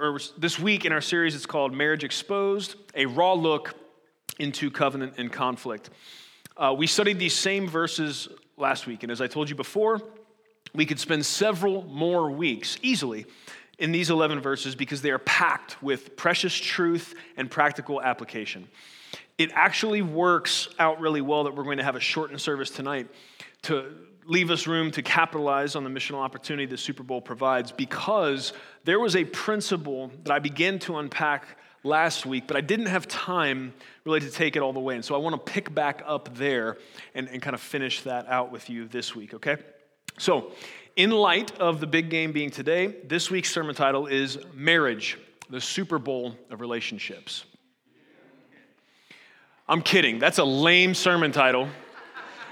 or this week in our series, it's called Marriage Exposed, a raw look into covenant and conflict. Uh, we studied these same verses last week, and as I told you before, we could spend several more weeks easily in these 11 verses because they are packed with precious truth and practical application it actually works out really well that we're going to have a shortened service tonight to leave us room to capitalize on the missional opportunity the Super Bowl provides because there was a principle that I began to unpack last week, but I didn't have time really to take it all the way. And so I want to pick back up there and, and kind of finish that out with you this week, okay? So, in light of the big game being today, this week's sermon title is Marriage, the Super Bowl of Relationships. I'm kidding. That's a lame sermon title.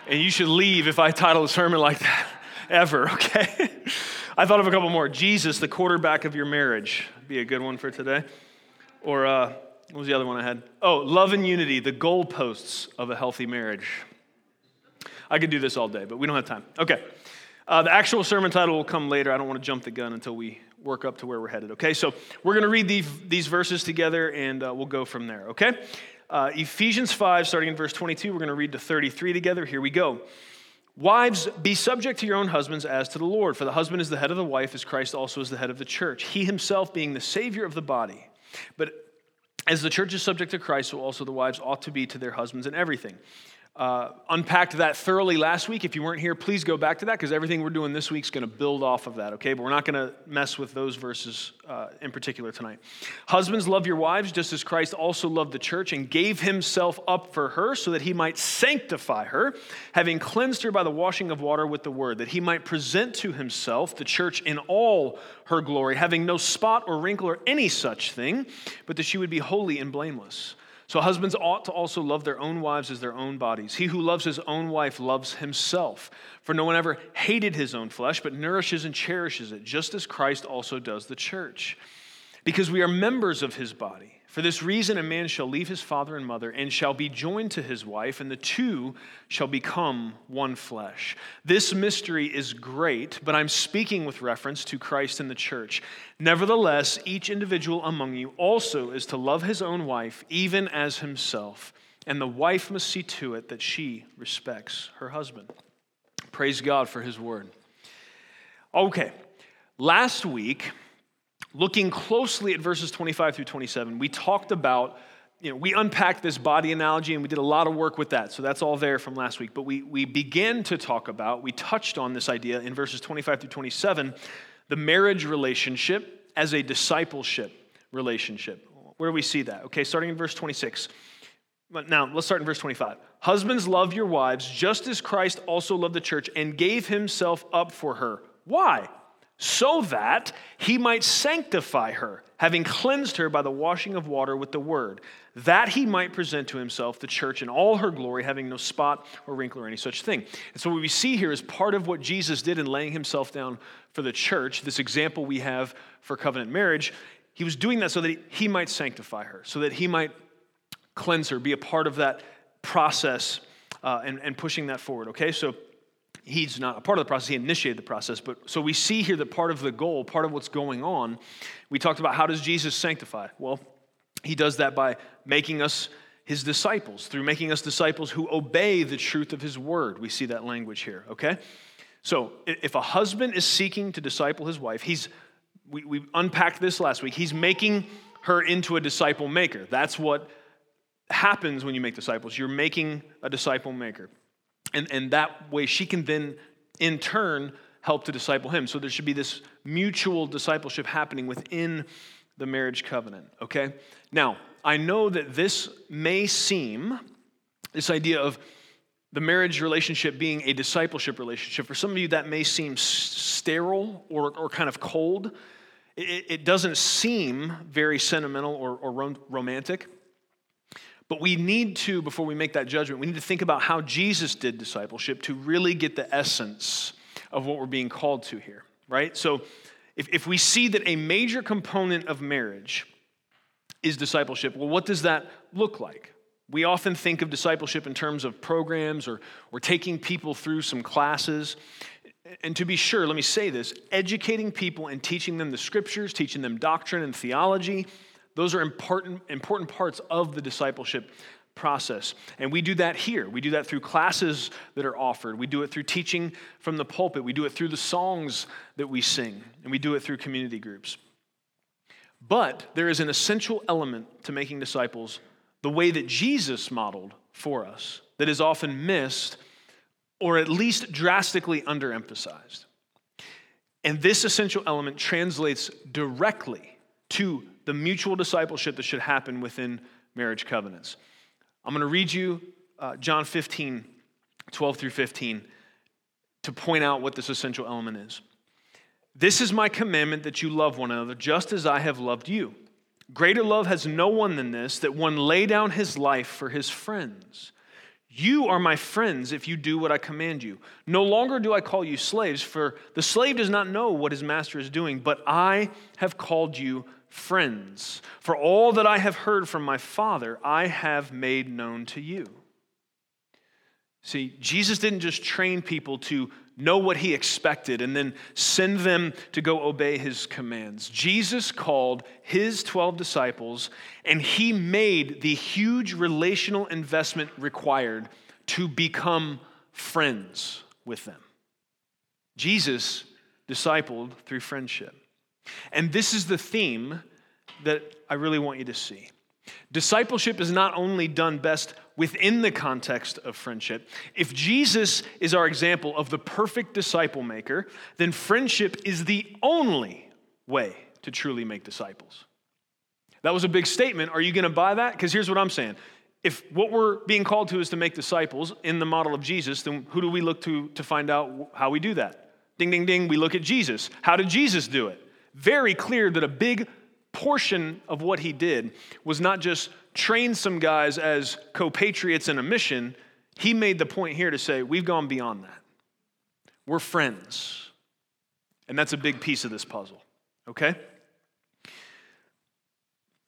And you should leave if I title a sermon like that ever, okay? I thought of a couple more. Jesus, the quarterback of your marriage, be a good one for today. Or uh, what was the other one I had? Oh, love and unity, the goalposts of a healthy marriage. I could do this all day, but we don't have time. Okay. Uh, the actual sermon title will come later. I don't want to jump the gun until we work up to where we're headed, okay? So we're going to read these, these verses together and uh, we'll go from there, okay? Uh, Ephesians 5, starting in verse 22, we're going to read to 33 together. Here we go. Wives, be subject to your own husbands as to the Lord, for the husband is the head of the wife, as Christ also is the head of the church, he himself being the Savior of the body. But as the church is subject to Christ, so also the wives ought to be to their husbands in everything uh, unpacked that thoroughly last week. If you weren't here, please go back to that because everything we're doing this week is going to build off of that, okay? But we're not going to mess with those verses uh, in particular tonight. Husbands, love your wives just as Christ also loved the church and gave himself up for her so that he might sanctify her, having cleansed her by the washing of water with the word, that he might present to himself the church in all her glory, having no spot or wrinkle or any such thing, but that she would be holy and blameless. So husbands ought to also love their own wives as their own bodies. He who loves his own wife loves himself. For no one ever hated his own flesh, but nourishes and cherishes it, just as Christ also does the church. Because we are members of his body. For this reason, a man shall leave his father and mother and shall be joined to his wife, and the two shall become one flesh. This mystery is great, but I'm speaking with reference to Christ and the church. Nevertheless, each individual among you also is to love his own wife, even as himself, and the wife must see to it that she respects her husband. Praise God for his word. Okay, last week, looking closely at verses 25 through 27, we talked about, you know, we unpacked this body analogy and we did a lot of work with that. So that's all there from last week. But we, we began to talk about, we touched on this idea in verses 25 through 27, the marriage relationship as a discipleship relationship. Where do we see that? Okay, starting in verse 26. But Now, let's start in verse 25. Husbands, love your wives just as Christ also loved the church and gave himself up for her. Why? So that he might sanctify her, having cleansed her by the washing of water with the word, that he might present to himself the church in all her glory, having no spot or wrinkle or any such thing. And so, what we see here is part of what Jesus did in laying himself down for the church, this example we have for covenant marriage. He was doing that so that he might sanctify her, so that he might cleanse her, be a part of that process uh, and, and pushing that forward. Okay, so he's not a part of the process he initiated the process but so we see here that part of the goal part of what's going on we talked about how does jesus sanctify? Well he does that by making us his disciples through making us disciples who obey the truth of his word. We see that language here okay? So if a husband is seeking to disciple his wife he's we, we unpacked this last week he's making her into a disciple maker. That's what happens when you make disciples. You're making a disciple maker and, and that way she can then, in turn, help to disciple him. So there should be this mutual discipleship happening within the marriage covenant, okay? Now, I know that this may seem, this idea of the marriage relationship being a discipleship relationship, for some of you that may seem sterile or, or kind of cold. It, it doesn't seem very sentimental or, or romantic. But we need to, before we make that judgment, we need to think about how Jesus did discipleship to really get the essence of what we're being called to here, right? So if, if we see that a major component of marriage is discipleship, well, what does that look like? We often think of discipleship in terms of programs or, or taking people through some classes. And to be sure, let me say this educating people and teaching them the scriptures, teaching them doctrine and theology, those are important, important parts of the discipleship process. And we do that here. We do that through classes that are offered. We do it through teaching from the pulpit. We do it through the songs that we sing. And we do it through community groups. But there is an essential element to making disciples the way that Jesus modeled for us that is often missed or at least drastically underemphasized. And this essential element translates directly to the mutual discipleship that should happen within marriage covenants. I'm going to read you uh, John 15, 12 through 15, to point out what this essential element is. This is my commandment that you love one another just as I have loved you. Greater love has no one than this, that one lay down his life for his friends. You are my friends if you do what I command you. No longer do I call you slaves, for the slave does not know what his master is doing, but I have called you friends. For all that I have heard from my Father, I have made known to you. See, Jesus didn't just train people to know what he expected, and then send them to go obey his commands. Jesus called his 12 disciples, and he made the huge relational investment required to become friends with them. Jesus discipled through friendship. And this is the theme that I really want you to see. Discipleship is not only done best within the context of friendship. If Jesus is our example of the perfect disciple maker, then friendship is the only way to truly make disciples. That was a big statement. Are you going to buy that? Because here's what I'm saying. If what we're being called to is to make disciples in the model of Jesus, then who do we look to to find out how we do that? Ding, ding, ding, we look at Jesus. How did Jesus do it? Very clear that a big portion of what he did was not just train some guys as co-patriots in a mission, he made the point here to say, we've gone beyond that. We're friends. And that's a big piece of this puzzle, okay?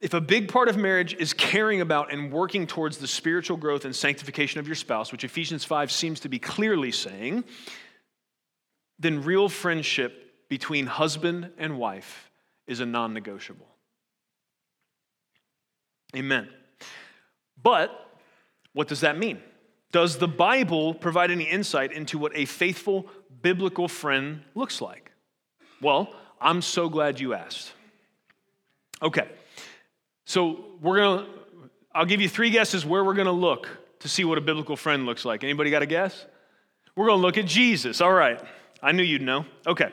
If a big part of marriage is caring about and working towards the spiritual growth and sanctification of your spouse, which Ephesians 5 seems to be clearly saying, then real friendship between husband and wife is a non negotiable. Amen. But what does that mean? Does the Bible provide any insight into what a faithful biblical friend looks like? Well, I'm so glad you asked. Okay, so we're gonna, I'll give you three guesses where we're gonna look to see what a biblical friend looks like. Anybody got a guess? We're gonna look at Jesus. All right, I knew you'd know. Okay.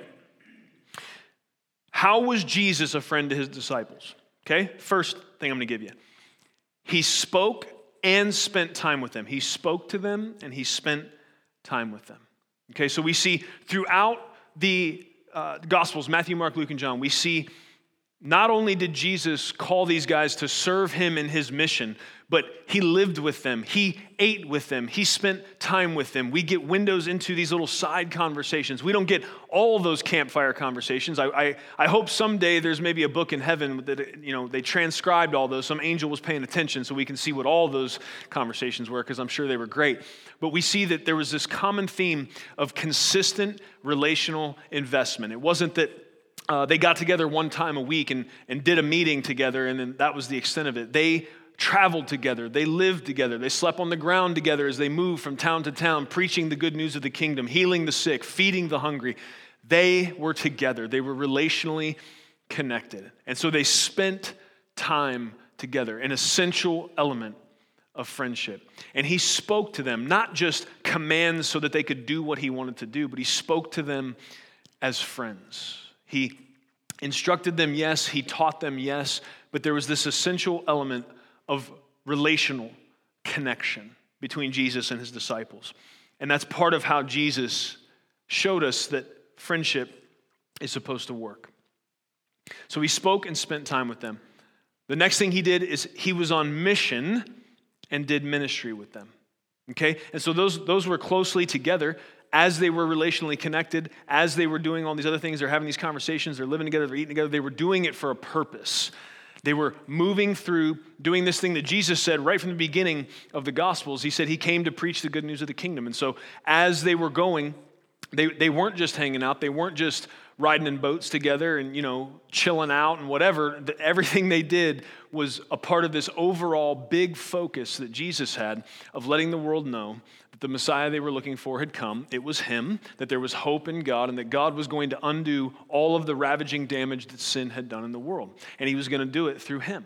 How was Jesus a friend to his disciples? Okay, first thing I'm gonna give you. He spoke and spent time with them. He spoke to them and he spent time with them. Okay, so we see throughout the uh, Gospels, Matthew, Mark, Luke, and John, we see not only did Jesus call these guys to serve him in his mission, but he lived with them. He ate with them. He spent time with them. We get windows into these little side conversations. We don't get all those campfire conversations. I, I, I hope someday there's maybe a book in heaven that, you know, they transcribed all those. Some angel was paying attention so we can see what all those conversations were because I'm sure they were great. But we see that there was this common theme of consistent relational investment. It wasn't that uh, they got together one time a week and, and did a meeting together, and then that was the extent of it. They traveled together, they lived together, they slept on the ground together as they moved from town to town, preaching the good news of the kingdom, healing the sick, feeding the hungry. They were together, they were relationally connected. And so they spent time together, an essential element of friendship. And he spoke to them, not just commands so that they could do what he wanted to do, but he spoke to them as friends. He instructed them, yes. He taught them, yes. But there was this essential element of relational connection between Jesus and his disciples. And that's part of how Jesus showed us that friendship is supposed to work. So he spoke and spent time with them. The next thing he did is he was on mission and did ministry with them. Okay? And so those, those were closely together as they were relationally connected, as they were doing all these other things, they're having these conversations, they're living together, they're eating together, they were doing it for a purpose. They were moving through doing this thing that Jesus said right from the beginning of the Gospels. He said he came to preach the good news of the kingdom. And so as they were going, they, they weren't just hanging out, they weren't just riding in boats together and, you know, chilling out and whatever. Everything they did was a part of this overall big focus that Jesus had of letting the world know the Messiah they were looking for had come. It was Him, that there was hope in God, and that God was going to undo all of the ravaging damage that sin had done in the world. And He was going to do it through Him.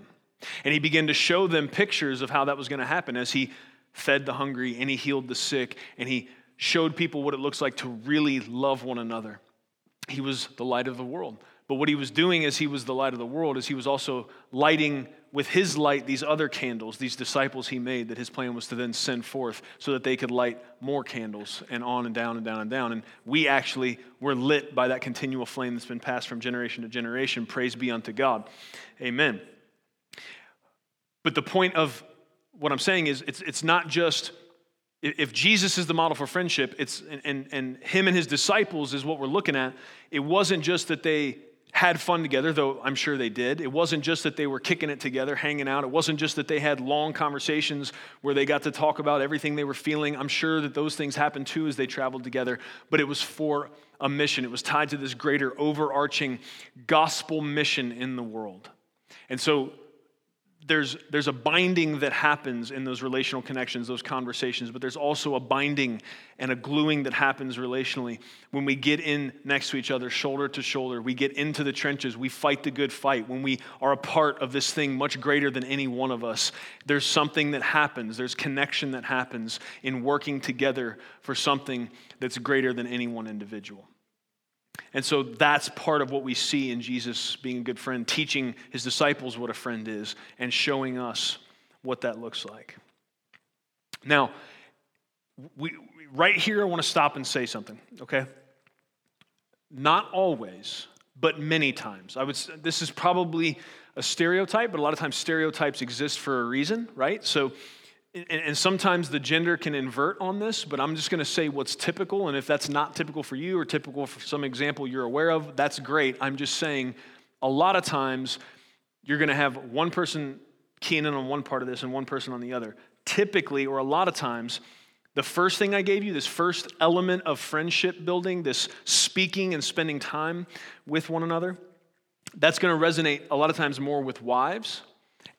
And He began to show them pictures of how that was going to happen as He fed the hungry and He healed the sick and He showed people what it looks like to really love one another he was the light of the world. But what he was doing as he was the light of the world is he was also lighting with his light these other candles, these disciples he made that his plan was to then send forth so that they could light more candles and on and down and down and down. And we actually were lit by that continual flame that's been passed from generation to generation. Praise be unto God. Amen. But the point of what I'm saying is it's, it's not just if Jesus is the model for friendship, it's, and, and, and him and his disciples is what we're looking at, it wasn't just that they had fun together, though I'm sure they did. It wasn't just that they were kicking it together, hanging out. It wasn't just that they had long conversations where they got to talk about everything they were feeling. I'm sure that those things happened too as they traveled together, but it was for a mission. It was tied to this greater overarching gospel mission in the world. And so there's, there's a binding that happens in those relational connections, those conversations, but there's also a binding and a gluing that happens relationally when we get in next to each other, shoulder to shoulder. We get into the trenches. We fight the good fight. When we are a part of this thing much greater than any one of us, there's something that happens. There's connection that happens in working together for something that's greater than any one individual. And so that's part of what we see in Jesus being a good friend, teaching his disciples what a friend is and showing us what that looks like. Now, we, right here, I want to stop and say something, okay? Not always, but many times. I would this is probably a stereotype, but a lot of times stereotypes exist for a reason, right? So and, sometimes the gender can invert on this, but I'm just going to say what's typical. And if that's not typical for you or typical for some example you're aware of, that's great. I'm just saying a lot of times you're going to have one person keying in on one part of this and one person on the other. Typically, or a lot of times, the first thing I gave you, this first element of friendship building, this speaking and spending time with one another, that's going to resonate a lot of times more with wives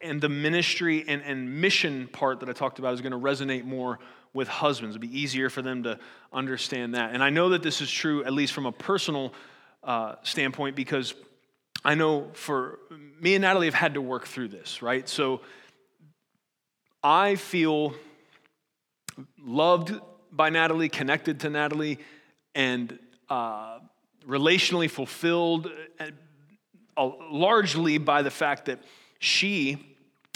and the ministry and, and mission part that I talked about is going to resonate more with husbands. It'll be easier for them to understand that. And I know that this is true, at least from a personal uh, standpoint, because I know for me and Natalie have had to work through this, right? So I feel loved by Natalie, connected to Natalie, and uh, relationally fulfilled uh, largely by the fact that she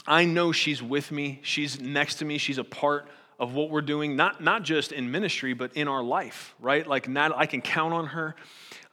I know she's with me, she's next to me, she's a part of what we're doing, not, not just in ministry, but in our life, right? Like, not, I can count on her.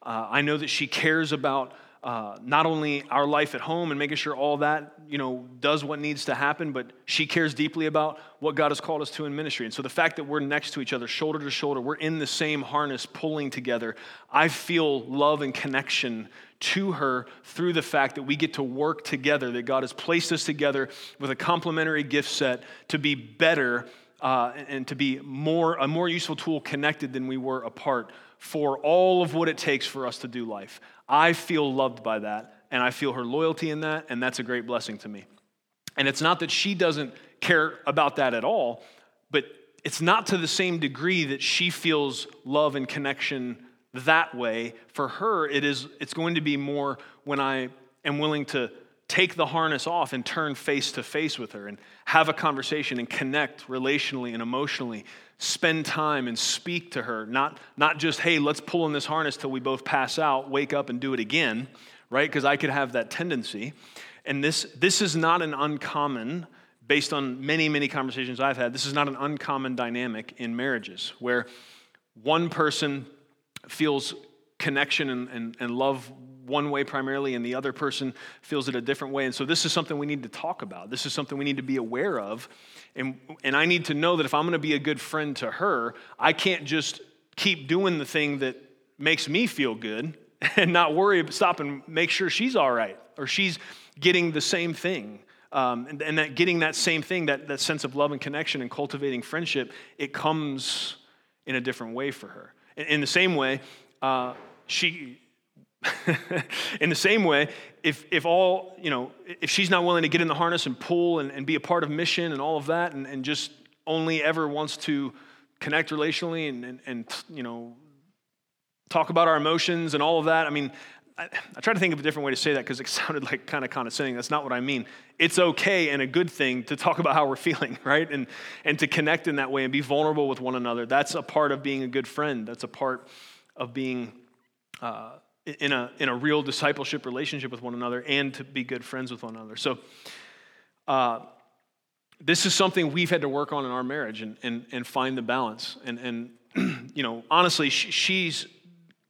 Uh, I know that she cares about uh, not only our life at home and making sure all that you know does what needs to happen but she cares deeply about what god has called us to in ministry and so the fact that we're next to each other shoulder to shoulder we're in the same harness pulling together i feel love and connection to her through the fact that we get to work together that god has placed us together with a complementary gift set to be better uh, and to be more a more useful tool connected than we were apart for all of what it takes for us to do life. I feel loved by that, and I feel her loyalty in that, and that's a great blessing to me. And it's not that she doesn't care about that at all, but it's not to the same degree that she feels love and connection that way. For her, it is it's going to be more when I am willing to take the harness off and turn face to face with her and have a conversation and connect relationally and emotionally spend time and speak to her. Not, not just hey let's pull in this harness till we both pass out wake up and do it again right? Because i could have that tendency. And this this is not an uncommon based on many many conversations i've had this is not an uncommon dynamic in marriages where one person feels connection and, and, and love one way primarily and the other person feels it a different way. And so this is something we need to talk about. This is something we need to be aware of. And, and I need to know that if I'm going to be a good friend to her, I can't just keep doing the thing that makes me feel good and not worry, stop and make sure she's all right or she's getting the same thing. Um, and, and, that getting that same thing, that, that sense of love and connection and cultivating friendship, it comes in a different way for her. In, the same way, uh, she, in the same way, if, if all, you know, if she's not willing to get in the harness and pull and, and be a part of mission and all of that, and, and just only ever wants to connect relationally and, and, and, you know, talk about our emotions and all of that, I mean, I, I try to think of a different way to say that because it sounded like kind of condescending. That's not what I mean. It's okay and a good thing to talk about how we're feeling, right? And, and to connect in that way and be vulnerable with one another. That's a part of being a good friend. That's a part of being uh, in, a, in a real discipleship relationship with one another and to be good friends with one another. So, uh, this is something we've had to work on in our marriage and, and, and find the balance. And, and you know, honestly, she's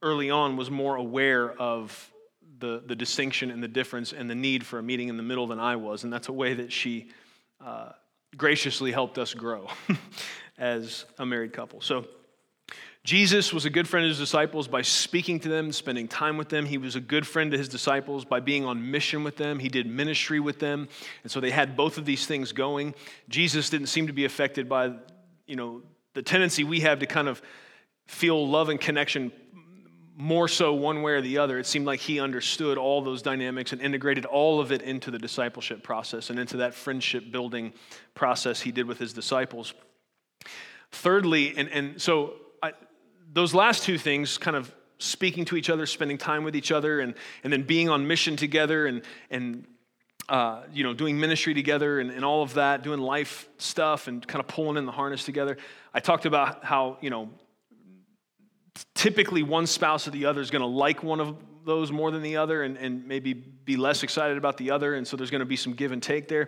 early on was more aware of the, the distinction and the difference and the need for a meeting in the middle than I was. And that's a way that she uh, graciously helped us grow as a married couple. So, Jesus was a good friend to his disciples by speaking to them, spending time with them. He was a good friend to his disciples by being on mission with them. He did ministry with them. And so they had both of these things going. Jesus didn't seem to be affected by, you know, the tendency we have to kind of feel love and connection more so one way or the other. It seemed like he understood all those dynamics and integrated all of it into the discipleship process and into that friendship building process he did with his disciples. Thirdly, and, and so I, those last two things, kind of speaking to each other, spending time with each other, and, and then being on mission together and, and uh, you know, doing ministry together and, and all of that, doing life stuff and kind of pulling in the harness together. I talked about how, you know, typically one spouse or the other is going to like one of those more than the other and, and maybe be less excited about the other. And so there's going to be some give and take there.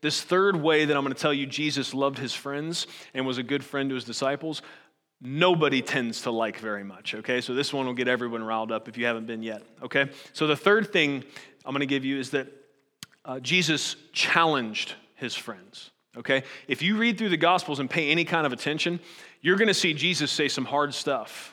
This third way that I'm going to tell you Jesus loved his friends and was a good friend to his disciples, nobody tends to like very much, okay? So this one will get everyone riled up if you haven't been yet, okay? So the third thing I'm going to give you is that uh, Jesus challenged his friends, okay? If you read through the Gospels and pay any kind of attention, you're going to see Jesus say some hard stuff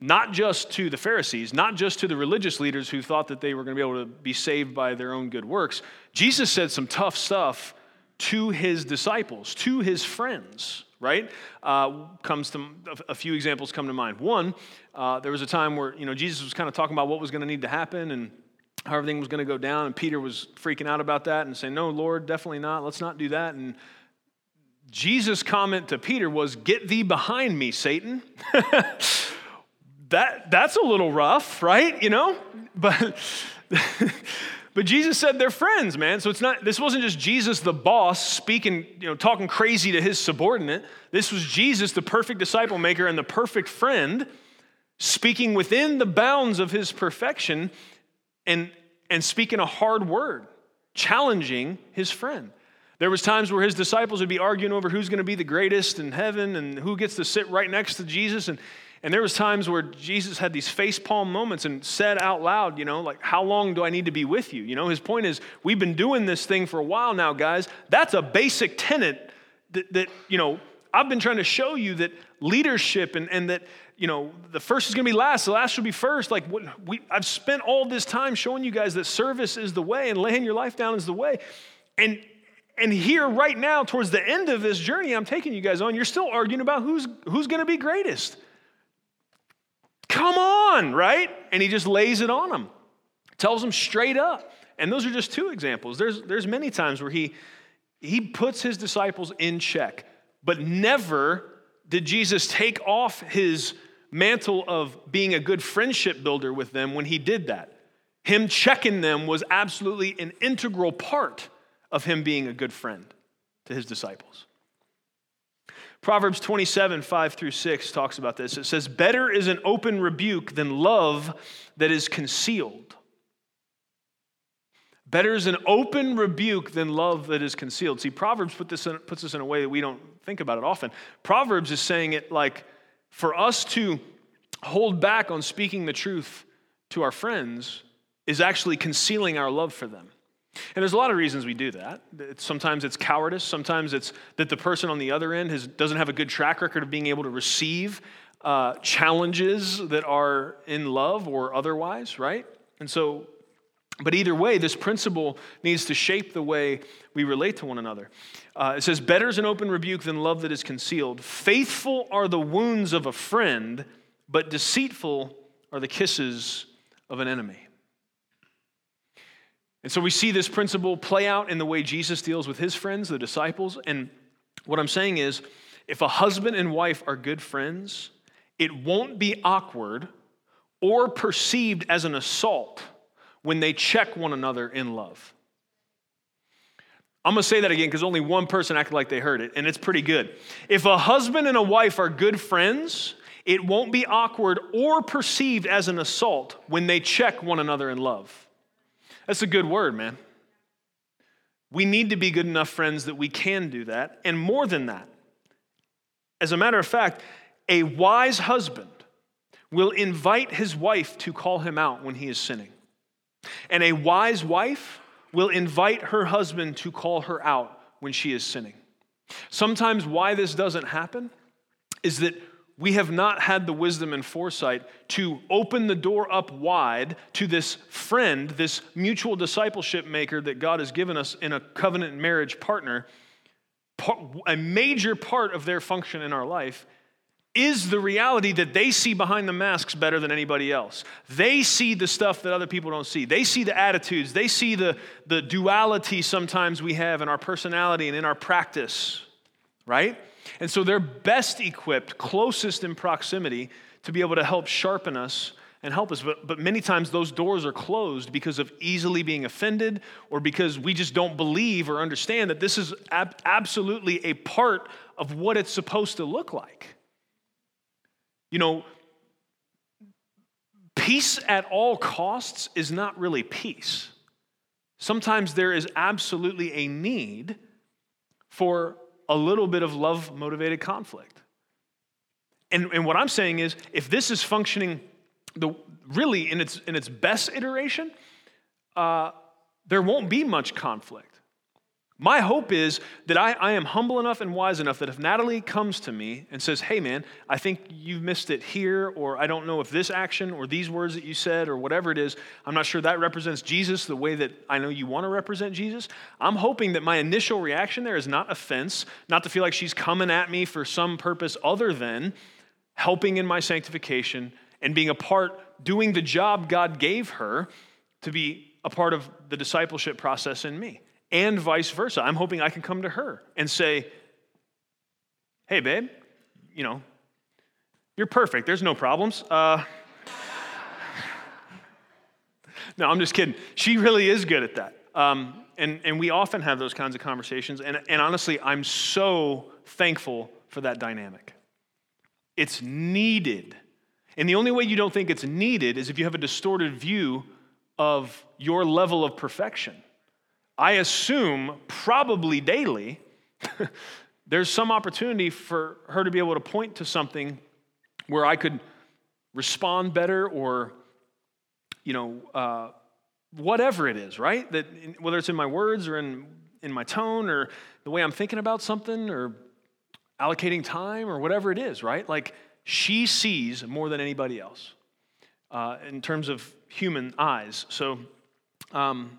not just to the Pharisees, not just to the religious leaders who thought that they were going to be able to be saved by their own good works. Jesus said some tough stuff to his disciples, to his friends, right? Uh, comes to a few examples come to mind. One, uh, there was a time where you know Jesus was kind of talking about what was going to need to happen and how everything was going to go down, and Peter was freaking out about that and saying, "No, Lord, definitely not. Let's not do that." And Jesus' comment to Peter was, "Get thee behind me, Satan." that, that's a little rough, right? You know? But, but Jesus said they're friends, man. So it's not, this wasn't just Jesus, the boss, speaking, you know, talking crazy to his subordinate. This was Jesus, the perfect disciple maker and the perfect friend, speaking within the bounds of his perfection and, and speaking a hard word, challenging his friend. There was times where his disciples would be arguing over who's going to be the greatest in heaven and who gets to sit right next to Jesus. And and there was times where Jesus had these facepalm moments and said out loud, you know, like, how long do I need to be with you? You know, his point is, we've been doing this thing for a while now, guys. That's a basic tenet that, that you know, I've been trying to show you that leadership and, and that, you know, the first is going to be last, the last should be first. Like, what, we, I've spent all this time showing you guys that service is the way and laying your life down is the way. And and here right now towards the end of this journey i'm taking you guys on you're still arguing about who's who's going to be greatest Come on, right? And he just lays it on them, tells them straight up. And those are just two examples. There's, there's many times where he, he puts his disciples in check, but never did Jesus take off his mantle of being a good friendship builder with them when he did that. Him checking them was absolutely an integral part of him being a good friend to his disciples. Proverbs 27, 5 through 6 talks about this. It says, Better is an open rebuke than love that is concealed. Better is an open rebuke than love that is concealed. See, Proverbs put this in, puts this in a way that we don't think about it often. Proverbs is saying it like for us to hold back on speaking the truth to our friends is actually concealing our love for them. And there's a lot of reasons we do that. Sometimes it's cowardice. Sometimes it's that the person on the other end has, doesn't have a good track record of being able to receive uh, challenges that are in love or otherwise, right? And so, but either way, this principle needs to shape the way we relate to one another. Uh, it says, Better is an open rebuke than love that is concealed. Faithful are the wounds of a friend, but deceitful are the kisses of an enemy. And so we see this principle play out in the way Jesus deals with his friends, the disciples. And what I'm saying is, if a husband and wife are good friends, it won't be awkward or perceived as an assault when they check one another in love. I'm gonna say that again because only one person acted like they heard it, and it's pretty good. If a husband and a wife are good friends, it won't be awkward or perceived as an assault when they check one another in love. That's a good word, man. We need to be good enough friends that we can do that. And more than that, as a matter of fact, a wise husband will invite his wife to call him out when he is sinning. And a wise wife will invite her husband to call her out when she is sinning. Sometimes, why this doesn't happen is that we have not had the wisdom and foresight to open the door up wide to this friend, this mutual discipleship maker that God has given us in a covenant marriage partner. A major part of their function in our life is the reality that they see behind the masks better than anybody else. They see the stuff that other people don't see. They see the attitudes. They see the, the duality sometimes we have in our personality and in our practice, right? And so they're best equipped, closest in proximity, to be able to help sharpen us and help us. But, but many times those doors are closed because of easily being offended or because we just don't believe or understand that this is ab- absolutely a part of what it's supposed to look like. You know, peace at all costs is not really peace. Sometimes there is absolutely a need for a little bit of love motivated conflict. And, and what I'm saying is, if this is functioning the, really in its, in its best iteration, uh, there won't be much conflict. My hope is that I, I, am humble enough and wise enough that if Natalie comes to me and says, Hey, man, I think you've missed it here, or I don't know if this action or these words that you said or whatever it is, I'm not sure that represents Jesus the way that I know you want to represent Jesus. I'm hoping that my initial reaction there is not offense, not to feel like she's coming at me for some purpose other than helping in my sanctification and being a part, doing the job God gave her to be a part of the discipleship process in me and vice versa. I'm hoping I can come to her and say, hey, babe, you know, you're perfect. There's no problems. Uh, no, I'm just kidding. She really is good at that. Um, and, and we often have those kinds of conversations. And, and honestly, I'm so thankful for that dynamic. It's needed. And the only way you don't think it's needed is if you have a distorted view of your level of perfection. I assume probably daily, there's some opportunity for her to be able to point to something where I could respond better or, you know, uh, whatever it is, right? That whether it's in my words or in, in my tone or the way I'm thinking about something or allocating time or whatever it is, right? Like she sees more than anybody else uh, in terms of human eyes. So, um,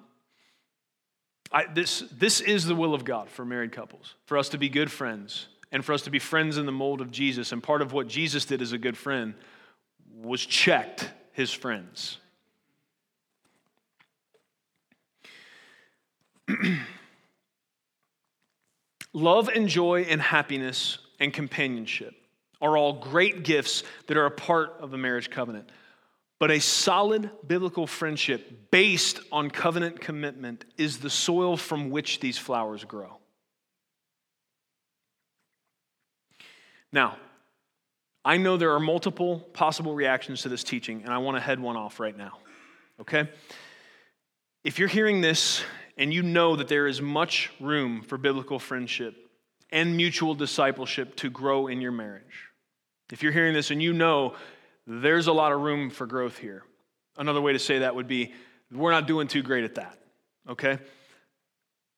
I, this, this is the will of God for married couples, for us to be good friends and for us to be friends in the mold of Jesus. And part of what Jesus did as a good friend was checked his friends. Love and joy and happiness and companionship are all great gifts that are a part of the marriage covenant. But a solid biblical friendship based on covenant commitment is the soil from which these flowers grow. Now, I know there are multiple possible reactions to this teaching, and I want to head one off right now. Okay? If you're hearing this and you know that there is much room for biblical friendship and mutual discipleship to grow in your marriage, if you're hearing this and you know there's a lot of room for growth here. Another way to say that would be We're not doing too great at that, okay?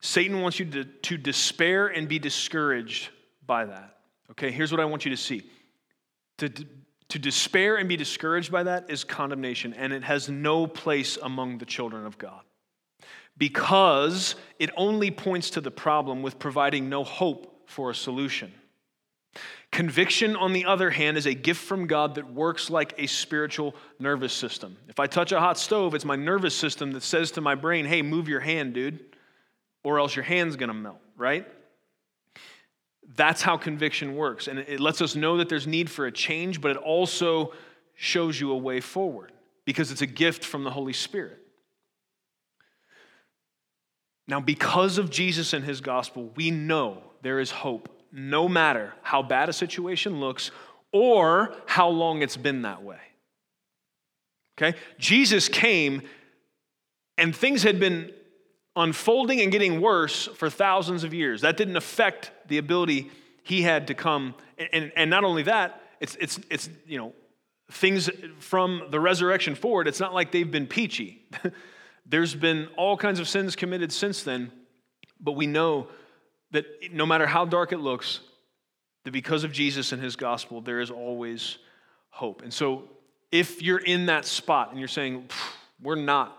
Satan wants you to, to despair and be discouraged by that. Okay, here's what I want you to see. To, to despair and be discouraged by that is condemnation, and it has no place among the children of God because it only points to the problem with providing no hope for a solution. Conviction, on the other hand, is a gift from God that works like a spiritual nervous system. If I touch a hot stove, it's my nervous system that says to my brain, hey, move your hand, dude, or else your hand's gonna melt, right? That's how conviction works. And it lets us know that there's need for a change, but it also shows you a way forward because it's a gift from the Holy Spirit. Now, because of Jesus and his gospel, we know there is hope, no matter how bad a situation looks or how long it's been that way. Okay? Jesus came and things had been unfolding and getting worse for thousands of years. That didn't affect the ability he had to come. And, and, and not only that, it's, it's, it's, you know, things from the resurrection forward, it's not like they've been peachy. There's been all kinds of sins committed since then, but we know that no matter how dark it looks, that because of Jesus and his gospel, there is always hope. And so if you're in that spot and you're saying, we're not,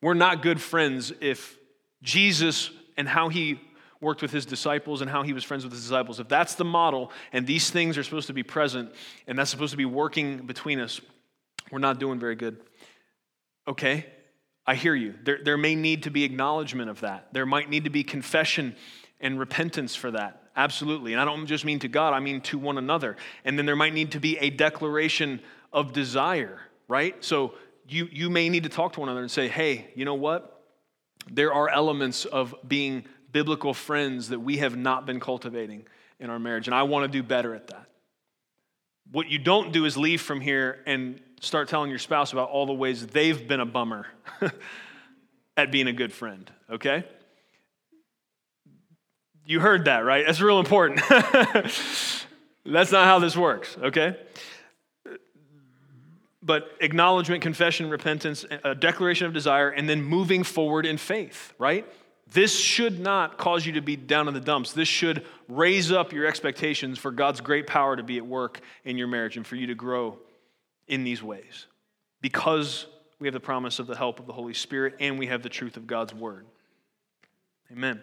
we're not good friends if Jesus and how he worked with his disciples and how he was friends with his disciples, if that's the model and these things are supposed to be present and that's supposed to be working between us, we're not doing very good. Okay, I hear you. There, there may need to be acknowledgement of that. There might need to be confession and repentance for that. Absolutely. And I don't just mean to God, I mean to one another. And then there might need to be a declaration of desire, right? So you, you may need to talk to one another and say, hey, you know what? There are elements of being biblical friends that we have not been cultivating in our marriage, and I want to do better at that. What you don't do is leave from here and start telling your spouse about all the ways they've been a bummer at being a good friend, okay? You heard that, right? That's real important. That's not how this works, okay? But acknowledgement, confession, repentance, a declaration of desire, and then moving forward in faith, right? This should not cause you to be down in the dumps. This should raise up your expectations for God's great power to be at work in your marriage and for you to grow in these ways because we have the promise of the help of the Holy Spirit and we have the truth of God's word. Amen.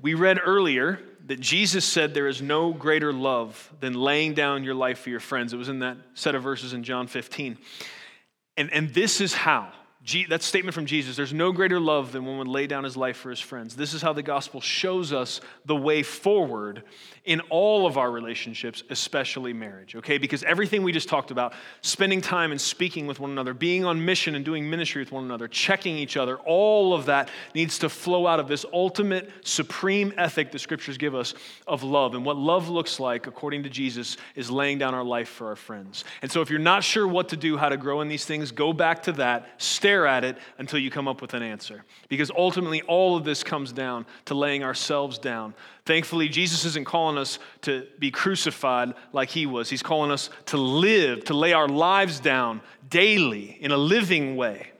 We read earlier that Jesus said there is no greater love than laying down your life for your friends. It was in that set of verses in John 15. And, and this is how that statement from Jesus there's no greater love than one would lay down his life for his friends. This is how the gospel shows us the way forward in all of our relationships, especially marriage, okay? Because everything we just talked about, spending time and speaking with one another, being on mission and doing ministry with one another, checking each other, all of that needs to flow out of this ultimate, supreme ethic the scriptures give us of love. And what love looks like, according to Jesus, is laying down our life for our friends. And so if you're not sure what to do, how to grow in these things, go back to that, stare at it until you come up with an answer. Because ultimately, all of this comes down to laying ourselves down Thankfully, Jesus isn't calling us to be crucified like he was. He's calling us to live, to lay our lives down daily in a living way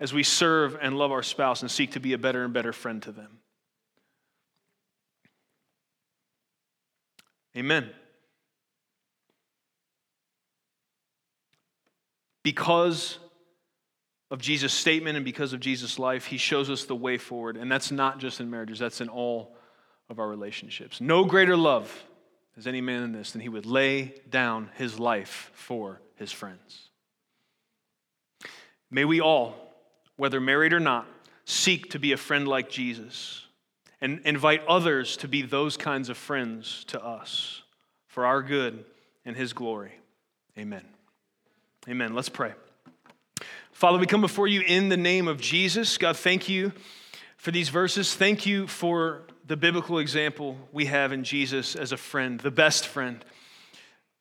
as we serve and love our spouse and seek to be a better and better friend to them. Amen. Because of Jesus' statement and because of Jesus' life, he shows us the way forward. And that's not just in marriages, that's in all of our relationships. No greater love has any man in this than he would lay down his life for his friends. May we all, whether married or not, seek to be a friend like Jesus and invite others to be those kinds of friends to us for our good and his glory. Amen. Amen. Let's pray. Father, we come before you in the name of Jesus. God, thank you for these verses. Thank you for the biblical example we have in Jesus as a friend, the best friend.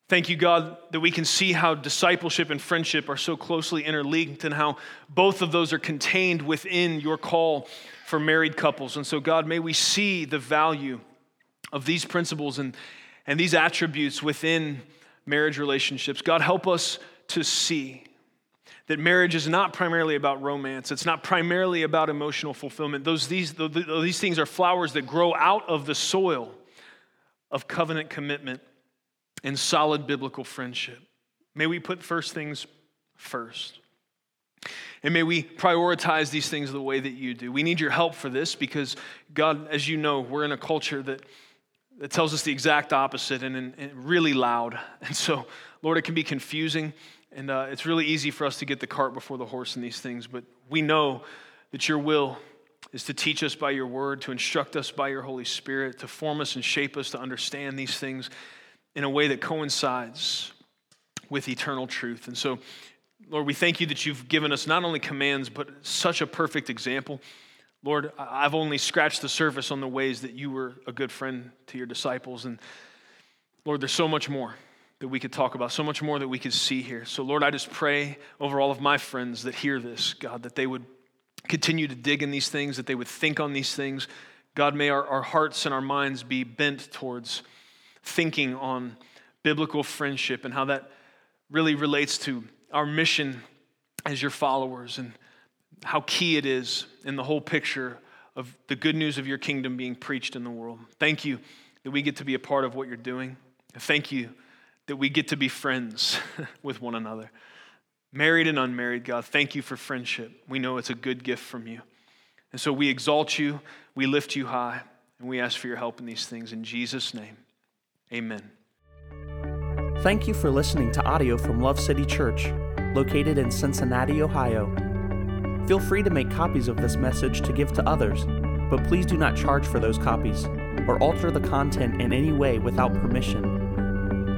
Thank you, God, that we can see how discipleship and friendship are so closely interlinked and how both of those are contained within your call for married couples. And so, God, may we see the value of these principles and, and these attributes within marriage relationships. God, help us to see. That marriage is not primarily about romance. It's not primarily about emotional fulfillment. Those, these, these things are flowers that grow out of the soil of covenant commitment and solid biblical friendship. May we put first things first. And may we prioritize these things the way that you do. We need your help for this because, God, as you know, we're in a culture that, that tells us the exact opposite and, and, and really loud. And so, Lord, it can be confusing. And uh, it's really easy for us to get the cart before the horse in these things. But we know that your will is to teach us by your word, to instruct us by your Holy Spirit, to form us and shape us to understand these things in a way that coincides with eternal truth. And so, Lord, we thank you that you've given us not only commands, but such a perfect example. Lord, I've only scratched the surface on the ways that you were a good friend to your disciples. And Lord, there's so much more that we could talk about, so much more that we could see here. So, Lord, I just pray over all of my friends that hear this, God, that they would continue to dig in these things, that they would think on these things. God, may our, our hearts and our minds be bent towards thinking on biblical friendship and how that really relates to our mission as your followers and how key it is in the whole picture of the good news of your kingdom being preached in the world. Thank you that we get to be a part of what you're doing. Thank you that we get to be friends with one another. Married and unmarried, God, thank you for friendship. We know it's a good gift from you. And so we exalt you, we lift you high, and we ask for your help in these things. In Jesus' name, amen. Thank you for listening to audio from Love City Church, located in Cincinnati, Ohio. Feel free to make copies of this message to give to others, but please do not charge for those copies or alter the content in any way without permission.